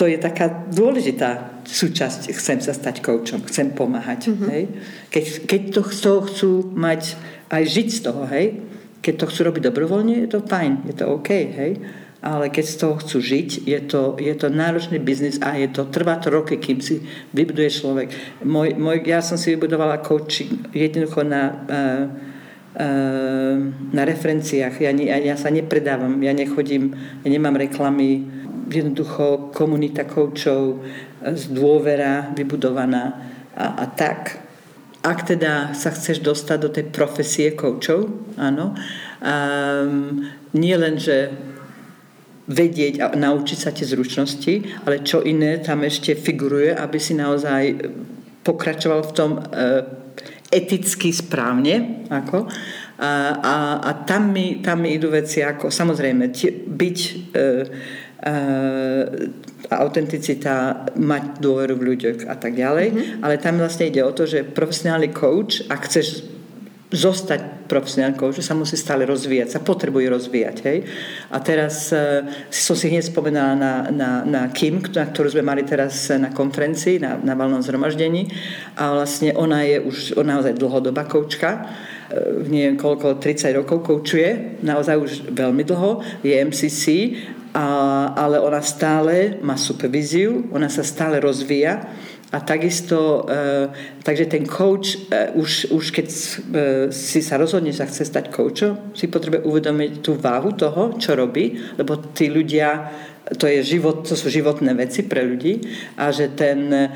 to je taká dôležitá súčasť. Chcem sa stať koučom, chcem pomáhať. Mm-hmm. Hej? Keď, keď to chcú, chcú mať, aj žiť z toho, hej? keď to chcú robiť dobrovoľne, je to fajn, je to OK, hej? ale keď z toho chcú žiť, je to, je to náročný biznis a je to, trvá to roky, kým si vybuduje človek. Môj, môj, ja som si vybudovala coaching jednoducho na, uh, uh, na referenciách. Ja, ja, ja sa nepredávam, ja nechodím, ja nemám reklamy, jednoducho komunita koučov z dôvera vybudovaná a, a tak. Ak teda sa chceš dostať do tej profesie koučov, áno, um, nie len, že vedieť a naučiť sa tie zručnosti, ale čo iné tam ešte figuruje, aby si naozaj pokračoval v tom uh, eticky správne, ako, a, a, a tam, mi, tam mi idú veci ako, samozrejme, tie, byť uh, a autenticita, mať dôveru v ľuďoch a tak ďalej. Mm-hmm. Ale tam vlastne ide o to, že profesionálny coach, ak chceš zostať profesionálnym coachom, sa musí stále rozvíjať, sa potrebuje rozvíjať. Hej? A teraz uh, som si hneď spomenala na, na, na Kim, na ktorú sme mali teraz na konferencii, na, na valnom zhromaždení. A vlastne ona je už ona naozaj dlhodobá koučka uh, neviem koľko, 30 rokov koučuje, naozaj už veľmi dlho, je MCC a, ale ona stále má supervíziu, ona sa stále rozvíja. A takisto, e, takže ten coach, e, už, už keď e, si sa rozhodne, že chce stať coachom, si potrebuje uvedomiť tú váhu toho, čo robí, lebo tí ľudia to, je život, to sú životné veci pre ľudí a že ten, e,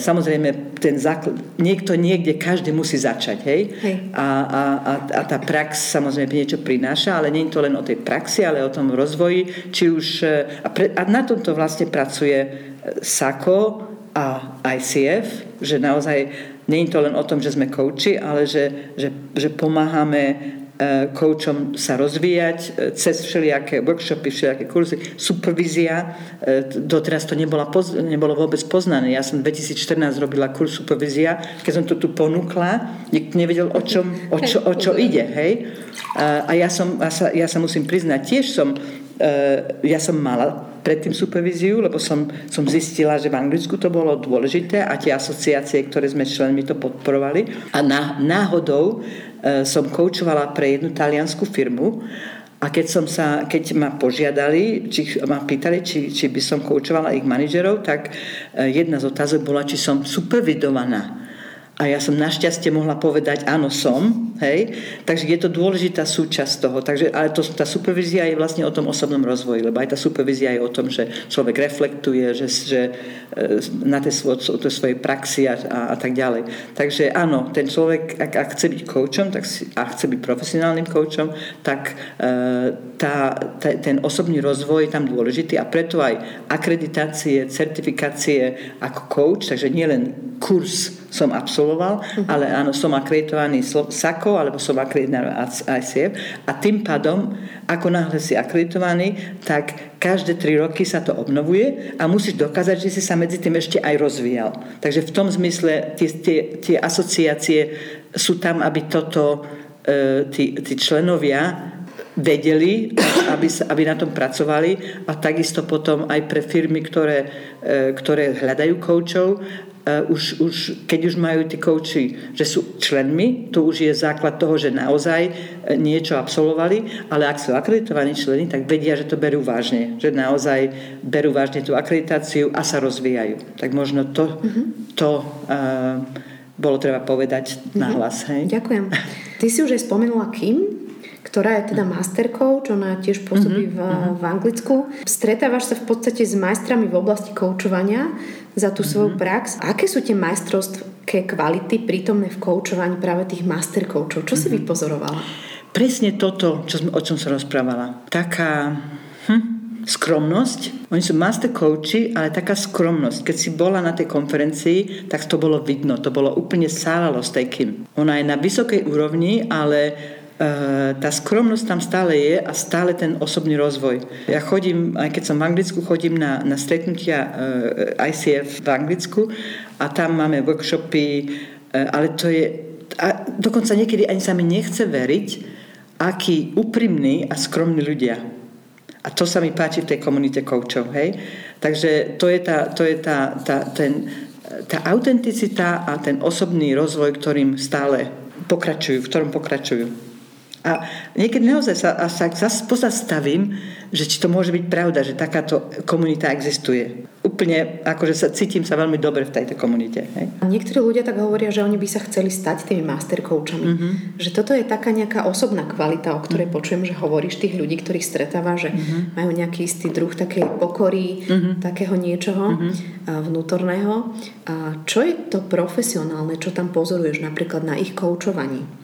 samozrejme, ten základ, niekto niekde, každý musí začať, hej? hej. A, a, a, a tá prax samozrejme niečo prináša, ale nie je to len o tej praxi, ale o tom rozvoji, či už, e, a, pre, a na tomto vlastne pracuje e, SAKO a ICF, že naozaj nie je to len o tom, že sme kouči, ale že, že, že pomáhame koučom e, sa rozvíjať e, cez všelijaké workshopy, všelijaké kurzy, supervízia. E, doteraz to nebolo, poz, nebolo vôbec poznané. Ja som 2014 robila kurz supervízia, keď som to tu ponúkla, nikto nevedel, o, čom, o, čo, o čo ide. Hej? A ja, som, ja, sa, ja sa musím priznať, tiež som, ja som mala predtým supervíziu, lebo som, som zistila, že v Anglicku to bolo dôležité a tie asociácie, ktoré sme členmi, to podporovali. A na, náhodou som koučovala pre jednu taliansku firmu a keď, som sa, keď ma požiadali, či ma pýtali, či, či by som koučovala ich manažerov, tak e, jedna z otázok bola, či som supervidovaná. A ja som našťastie mohla povedať, áno, som. Hej? Takže je to dôležitá súčasť toho. Takže, ale to, tá supervízia je vlastne o tom osobnom rozvoji, lebo aj tá supervízia je o tom, že človek reflektuje, že, že e, na tej, svo, tej svojej praxi a, a, tak ďalej. Takže áno, ten človek, ak, ak chce byť koučom tak a chce byť profesionálnym koučom, tak e, tá, tá, ten osobný rozvoj je tam dôležitý a preto aj akreditácie, certifikácie ako coach, takže nielen kurz som absolvoval, uh-huh. ale áno, som akreditovaný SACO alebo som akreditovaný ICF a tým pádom, ako náhle si akreditovaný, tak každé tri roky sa to obnovuje a musíš dokázať, že si sa medzi tým ešte aj rozvíjal. Takže v tom zmysle tie, tie, tie asociácie sú tam, aby toto e, tí, tí členovia vedeli, aby, sa, aby na tom pracovali a takisto potom aj pre firmy, ktoré, e, ktoré hľadajú koučov, už, už, keď už majú tí kouči, že sú členmi, to už je základ toho, že naozaj e, niečo absolvovali, ale ak sú akreditovaní členy, tak vedia, že to berú vážne, že naozaj berú vážne tú akreditáciu a sa rozvíjajú. Tak možno to, mm-hmm. to uh, bolo treba povedať mm-hmm. na hlas. Hej? Ďakujem. Ty si už aj spomenula Kim, ktorá je teda master coach, ona tiež pôsobí mm-hmm. v, mhm. v Anglicku. Stretávaš sa v podstate s majstrami v oblasti koučovania za tú svoju mm-hmm. prax. Aké sú tie majstrovské kvality prítomné v koučovaní práve tých master coachov? Čo mm-hmm. si mhm. vypozorovala? Presne toto, čo sme, o čom som rozprávala. Taká hm, skromnosť. Oni sú master coachi, ale taká skromnosť. Keď si bola na tej konferencii, tak to bolo vidno. To bolo úplne sálalo z tej Kim. Ona je na vysokej úrovni, ale tá skromnosť tam stále je a stále ten osobný rozvoj. Ja chodím, aj keď som v Anglicku, chodím na, na stretnutia eh, ICF v Anglicku a tam máme workshopy, eh, ale to je, a dokonca niekedy ani sa mi nechce veriť, akí úprimní a skromní ľudia. A to sa mi páči v tej komunite koučov. Hej? Takže to je, tá, to je tá, tá, ten, tá autenticita a ten osobný rozvoj, ktorým stále pokračujú, v ktorom pokračujú. A niekedy naozaj sa, sa zase pozastavím, že či to môže byť pravda, že takáto komunita existuje. Úplne akože sa cítim sa veľmi dobre v tejto komunite. Hej? A niektorí ľudia tak hovoria, že oni by sa chceli stať tými master coachami. Mm-hmm. Že toto je taká nejaká osobná kvalita, o ktorej mm-hmm. počujem, že hovoríš tých ľudí, ktorých stretáva, že mm-hmm. majú nejaký istý druh takej pokory, mm-hmm. takého niečoho mm-hmm. vnútorného. A čo je to profesionálne, čo tam pozoruješ napríklad na ich koučovaní?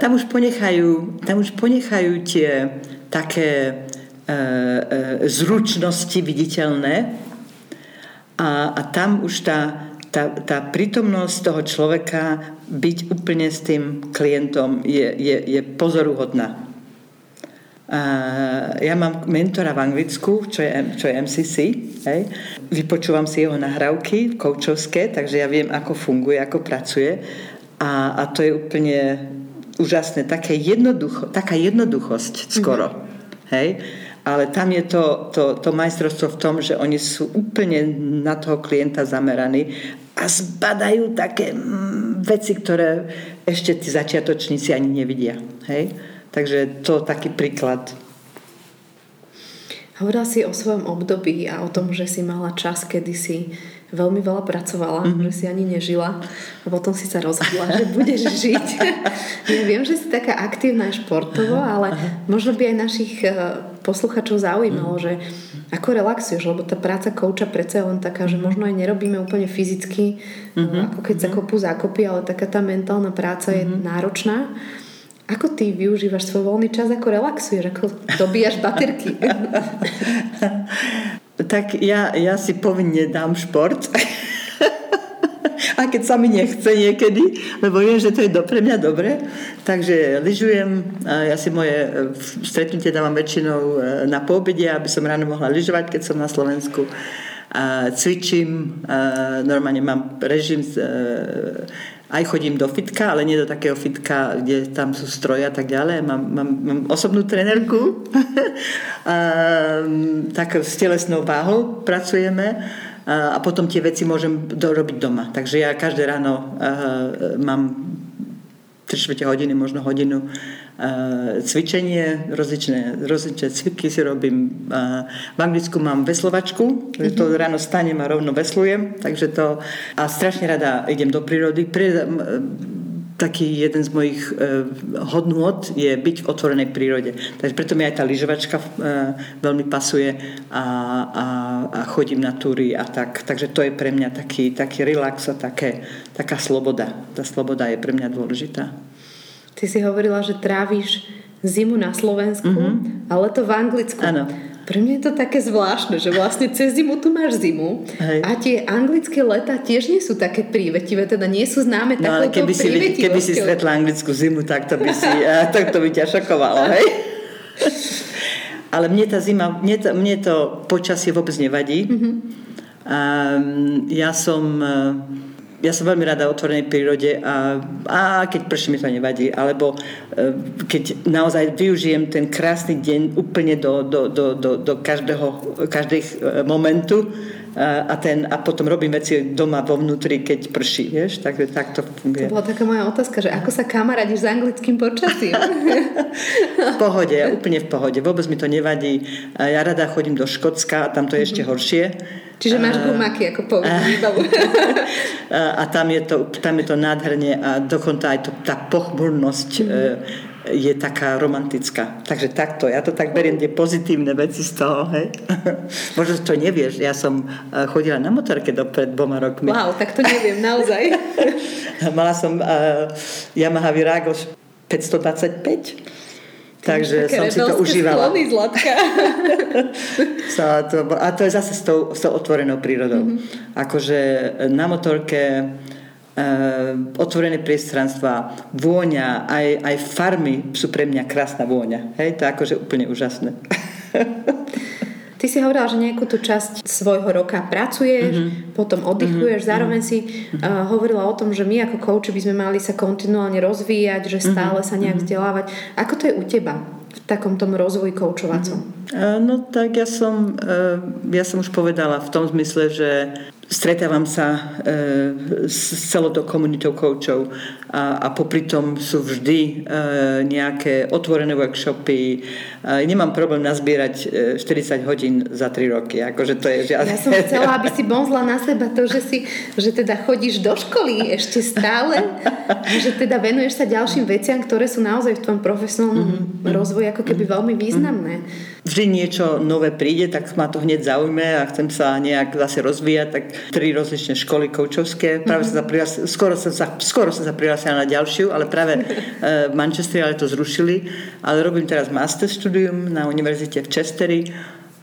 Tam už ponechajú, tam už ponechajú tie také e, e, zručnosti viditeľné a, a tam už tá, tá, tá prítomnosť toho človeka byť úplne s tým klientom je, je, je pozoruhodná. A ja mám mentora v Anglicku, čo je, čo je MCC. Hej. Vypočúvam si jeho nahrávky koučovské, takže ja viem, ako funguje, ako pracuje. A, a to je úplne úžasné, také jednoducho, taká jednoduchosť skoro. Mm-hmm. Hej? Ale tam je to, to, to majstrovstvo v tom, že oni sú úplne na toho klienta zameraní a zbadajú také mm, veci, ktoré ešte tí začiatočníci ani nevidia. Hej? Takže to taký príklad. Hovorila si o svojom období a o tom, že si mala čas, kedy si veľmi veľa pracovala, mm-hmm. že si ani nežila a potom si sa rozhodla, že budeš žiť. ja viem, že si taká aktívna športovo, ale možno by aj našich eh, posluchačov zaujímalo, mm-hmm. že ako relaxuješ, lebo tá práca kouča predsa je len taká, že mhm. možno aj nerobíme úplne fyzicky, mm-hmm. ako keď sa mhm. kopú zákopy, ale taká tá mentálna práca mm-hmm. je mhm. náročná. Ako ty využívaš svoj voľný čas, ako relaxuješ, ako dobíjaš baterky? tak ja, ja si povinne dám šport. a keď sa mi nechce niekedy, lebo viem, že to je do, pre mňa dobre, takže lyžujem, ja si moje stretnutie dávam väčšinou e, na poobede, aby som ráno mohla lyžovať, keď som na Slovensku. A cvičím, normálne mám režim, e, aj chodím do fitka, ale nie do takého fitka, kde tam sú stroje a tak ďalej. Mám, mám, mám osobnú trenerku, a, tak s telesnou váhou pracujeme a, a potom tie veci môžem dorobiť doma. Takže ja každé ráno uh, mám 3 hodiny, možno hodinu cvičenie, rozličné, rozličné cviky si robím. V Anglicku mám veslovačku, mm-hmm. to ráno stanem a rovno veslujem, takže to a strašne rada idem do prírody. Uh, taký jeden z mojich uh, hodnôt je byť v otvorenej prírode. Takže preto mi aj tá lyžovačka uh, veľmi pasuje a, a, a chodím na túry a tak. Takže to je pre mňa taký, taký relax a také, taká sloboda. Tá sloboda je pre mňa dôležitá. Ty si hovorila, že tráviš zimu na Slovensku, mm-hmm. ale to v Anglicku. Áno. Pre mňa je to také zvláštne, že vlastne cez zimu tu máš zimu Hej. a tie anglické leta tiež nie sú také prívetivé, teda nie sú známe no, ale keby si, keby si stretla anglickú zimu, tak to by, si, tak to by ťa šokovalo, hej? Ale mne tá zima, mne to, mne to počasie vôbec nevadí. Mm-hmm. Um, ja som ja som veľmi rada otvorenej prírode a, a keď prší mi to nevadí, alebo e, keď naozaj využijem ten krásny deň úplne do, do, do, do, do každého, každých e, momentu a, a, ten, a potom robím veci doma vo vnútri, keď prší, vieš, takže tak to funguje. To bola taká moja otázka, že ako sa kamarádiš s anglickým počasím? v pohode, úplne v pohode, vôbec mi to nevadí. Ja rada chodím do Škótska, tam to je ešte horšie Čiže máš gumaky ako po výbavu. a tam je, to, tam je to nádherne a dokonca aj to, tá pochmurnosť mm je taká romantická. Takže takto, ja to tak beriem tie pozitívne veci z toho, hej. Možno to nevieš, ja som chodila na motorke do pred dvoma rokmi. Wow, tak to neviem, naozaj. Mala som uh, Yamaha Virago 525 Takže som si to užívala. Zlatka. a to je zase s tou, s tou otvorenou prírodou. Mm-hmm. Akože na motorke e, otvorené priestranstva, vôňa, aj, aj farmy sú pre mňa krásna vôňa. Hej, to je akože úplne úžasné. Ty si hovorila, že nejakú tú časť svojho roka pracuješ, mm-hmm. potom oddychuješ, mm-hmm. zároveň si uh, hovorila o tom, že my ako kouči by sme mali sa kontinuálne rozvíjať, že stále mm-hmm. sa nejak mhm. vzdelávať. Ako to je u teba? v takom tom rozvoji koučovacom? Mm-hmm. No tak ja som, uh, ja som už povedala v tom zmysle, že stretávam sa e, s celou tou komunitou koučov a, a popri tom sú vždy e, nejaké otvorené workshopy. E, nemám problém nazbierať e, 40 hodín za 3 roky. Akože to je žiadne. Ja som chcela, aby si bonzla na seba to, že, si, že teda chodíš do školy ešte stále že teda venuješ sa ďalším veciam, ktoré sú naozaj v tvojom profesionálnom mm-hmm. rozvoji ako keby mm-hmm. veľmi významné. Vždy niečo nové príde, tak ma to hneď zaujme a chcem sa nejak zase rozvíjať, tak tri rozličné školy koučovské. Práve mm-hmm. sa skoro som sa, skoro som sa prihlásila na ďalšiu, ale práve v Manchestri ale to zrušili. Ale robím teraz master studium na univerzite v Chesteri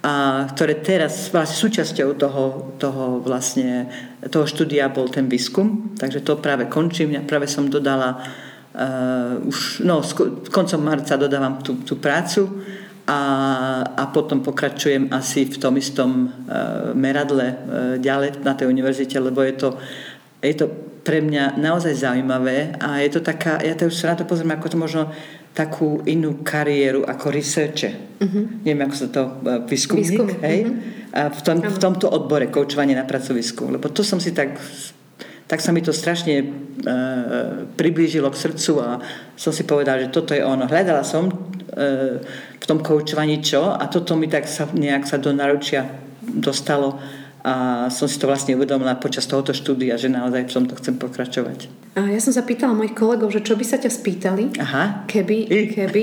a ktoré teraz vlastne súčasťou toho, toho vlastne toho štúdia bol ten výskum, takže to práve končím. Ja práve som dodala uh, už, no, koncom marca dodávam tú, tú prácu a, a potom pokračujem asi v tom istom uh, meradle uh, ďalej na tej univerzite, lebo je to, je to pre mňa naozaj zaujímavé a je to taká, ja to už sa na to pozriem ako to možno takú inú kariéru ako researche. Uh-huh. Neviem, ako sa to uh, výskumník, Výskum. hej? Uh-huh. A v, tom, v tomto odbore koučovanie na pracovisku. Lebo to som si tak tak sa mi to strašne e, priblížilo k srdcu a som si povedala, že toto je ono. Hľadala som e, v tom koučovaní čo a toto mi tak sa, nejak sa do naručia dostalo a som si to vlastne uvedomila počas tohoto štúdia, že naozaj v tomto chcem pokračovať. A ja som sa pýtala mojich kolegov, že čo by sa ťa spýtali, Aha. Keby, keby,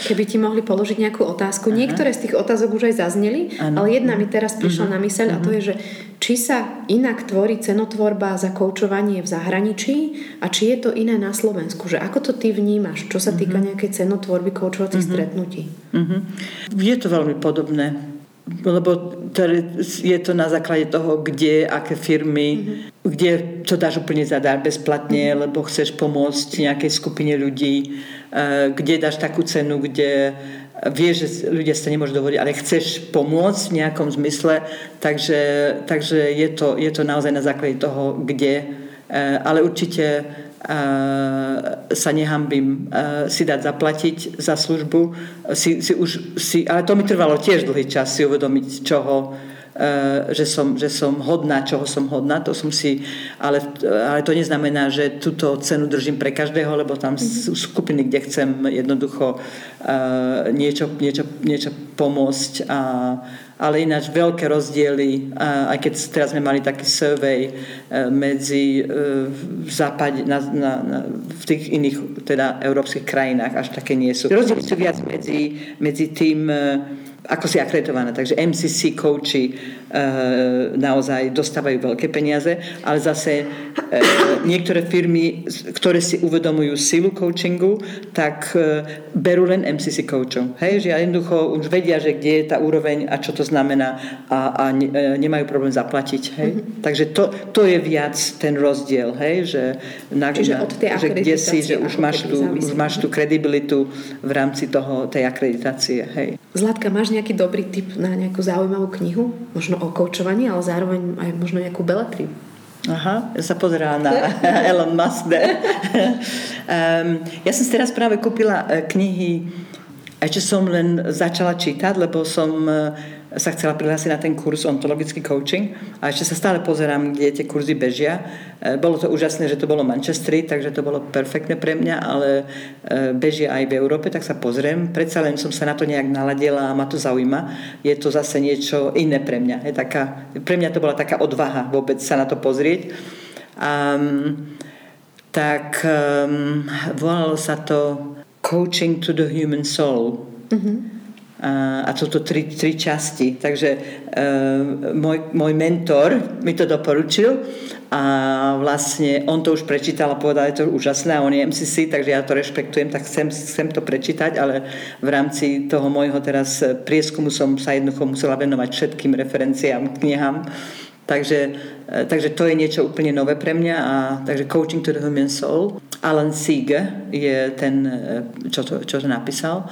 keby ti mohli položiť nejakú otázku. Aha. Niektoré z tých otázok už aj zazneli, ano. ale jedna mi teraz prišla uh-huh. na myseľ uh-huh. a to mhm. je, že či sa inak tvorí cenotvorba za koučovanie v zahraničí a či je to iné na Slovensku. Že ako to ty vnímaš, čo sa týka uh-huh. nejakej cenotvorby koučovacích uh-huh. stretnutí? Uh-huh. Je to veľmi podobné lebo je to na základe toho, kde, aké firmy, mm-hmm. kde to dáš úplne zadár bezplatne, mm-hmm. lebo chceš pomôcť nejakej skupine ľudí, eh, kde dáš takú cenu, kde vieš, že ľudia sa nemôžu dovoliť, ale chceš pomôcť v nejakom zmysle, takže, takže je, to, je to naozaj na základe toho, kde, eh, ale určite sa nehambím si dať zaplatiť za službu. Si, si už, si, ale to mi trvalo tiež dlhý čas si uvedomiť, čoho, že som, že som hodná, čoho som hodná, to som si, ale, ale to neznamená, že túto cenu držím pre každého, lebo tam sú skupiny, kde chcem jednoducho niečo, niečo, niečo pomôcť a ale ináč veľké rozdiely, aj keď teraz sme mali taký survey e, medzi e, v západe, na, na, na, v tých iných teda európskych krajinách, až také nie sú. Rozdiely sú viac medzi, medzi tým, e, ako si akreditovaná. Takže MCC coachi e, naozaj dostávajú veľké peniaze, ale zase e, niektoré firmy, ktoré si uvedomujú silu coachingu, tak e, berú len MCC coachov. Hej, že jednoducho už vedia, že kde je tá úroveň a čo to znamená a, a ne, e, nemajú problém zaplatiť. Hej. Mm-hmm. Takže to, to je viac ten rozdiel. Hej, že, na, Čiže od tej že kde si, že už máš, tú, už máš tú kredibilitu v rámci toho, tej akreditácie. Hej. Zlatka, máš nejaký dobrý tip na nejakú zaujímavú knihu? Možno o koučovaní, ale zároveň aj možno nejakú beletriu? Aha, ja sa pozerala na Elon Musk. um, ja som si teraz práve kúpila e, knihy, ešte som len začala čítať, lebo som uh, sa chcela prihlásiť na ten kurz ontologický coaching a ešte sa stále pozerám, kde tie kurzy bežia. E, bolo to úžasné, že to bolo Manchestri, takže to bolo perfektné pre mňa, ale e, bežia aj v Európe, tak sa pozriem. Predsa len som sa na to nejak naladila a ma to zaujíma. Je to zase niečo iné pre mňa. Je taká, pre mňa to bola taká odvaha vôbec sa na to pozrieť. Um, tak um, volalo sa to Coaching to the Human Soul. Mm-hmm a sú to tri, tri časti. Takže uh, môj, môj mentor mi to doporučil a vlastne on to už prečítal a povedal, je to úžasné a on je MCC, takže ja to rešpektujem, tak chcem, chcem to prečítať, ale v rámci toho môjho teraz prieskumu som sa jednoducho musela venovať všetkým referenciám, knihám. Takže, e, takže to je niečo úplne nové pre mňa. A, takže Coaching to the Human Soul. Alan Siege je ten, e, čo to, čo to napísal.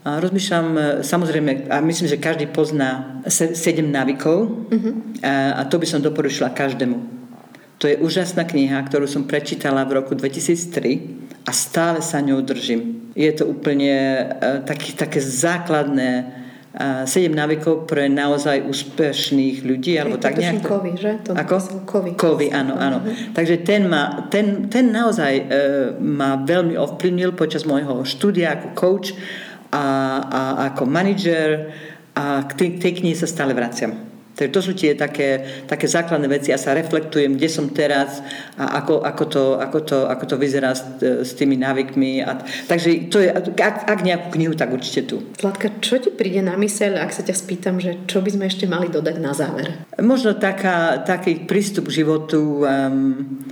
A rozmýšľam, e, samozrejme, a myslím, že každý pozná sedem návykov uh-huh. a, a to by som doporučila každému. To je úžasná kniha, ktorú som prečítala v roku 2003 a stále sa ňou držím. Je to úplne uh, taký, také základné uh, sedem návykov pre naozaj úspešných ľudí. Alebo tak nejak... Kovy, že? To Ako? Kovy. Kovy, áno, áno. Uh-huh. Takže ten, ma, ten, ten naozaj uh, ma veľmi ovplyvnil počas môjho štúdia ako coach a, a ako manažer a k tej, tej knihe sa stále vraciam. Takže to sú tie také, také základné veci. Ja sa reflektujem, kde som teraz a ako, ako, to, ako, to, ako to vyzerá s, s tými návykmi. A, takže to je, ak, ak nejakú knihu, tak určite tu. Zlatka, čo ti príde na myseľ, ak sa ťa spýtam, že čo by sme ešte mali dodať na záver? Možno taká, taký prístup k životu um,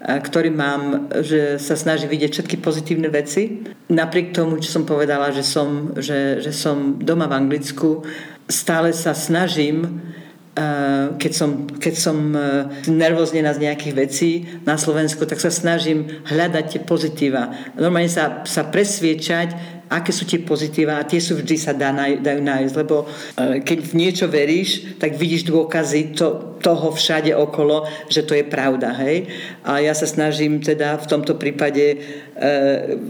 ktorý mám, že sa snaží vidieť všetky pozitívne veci. Napriek tomu, čo som povedala, že som, že, že som doma v Anglicku, stále sa snažím keď som, keď som nervóznená z nejakých vecí na Slovensku, tak sa snažím hľadať tie pozitíva. Normálne sa, sa presviečať, aké sú tie pozitíva a tie sú vždy sa dá, dajú nájsť, lebo e, keď v niečo veríš, tak vidíš dôkazy to, toho všade okolo, že to je pravda. Hej? A ja sa snažím teda v tomto prípade e,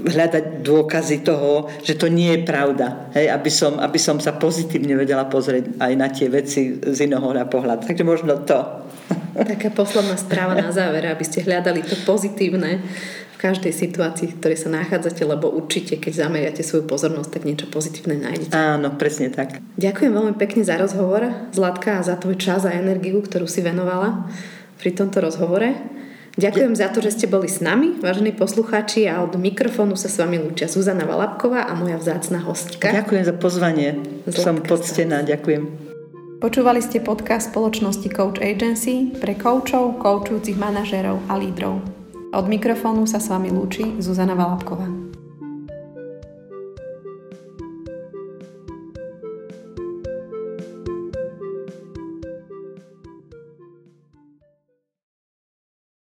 hľadať dôkazy toho, že to nie je pravda. Hej? Aby, som, aby som sa pozitívne vedela pozrieť aj na tie veci z iného pohľadu. Takže možno to. Taká posledná správa na záver, aby ste hľadali to pozitívne každej situácii, v ktorej sa nachádzate, lebo určite, keď zameriate svoju pozornosť, tak niečo pozitívne nájdete. Áno, presne tak. Ďakujem veľmi pekne za rozhovor, Zlatka, a za tvoj čas a energiu, ktorú si venovala pri tomto rozhovore. Ďakujem za to, že ste boli s nami, vážení poslucháči, a od mikrofónu sa s vami lúčia Zuzana Valapková a moja vzácna hostka. Ďakujem za pozvanie. Zlatka Som poctená, ďakujem. Počúvali ste podcast spoločnosti Coach Agency pre koučov, koučujúcich manažérov a lídrov. Od mikrofónu sa s vami lúči Zuzana Valapková.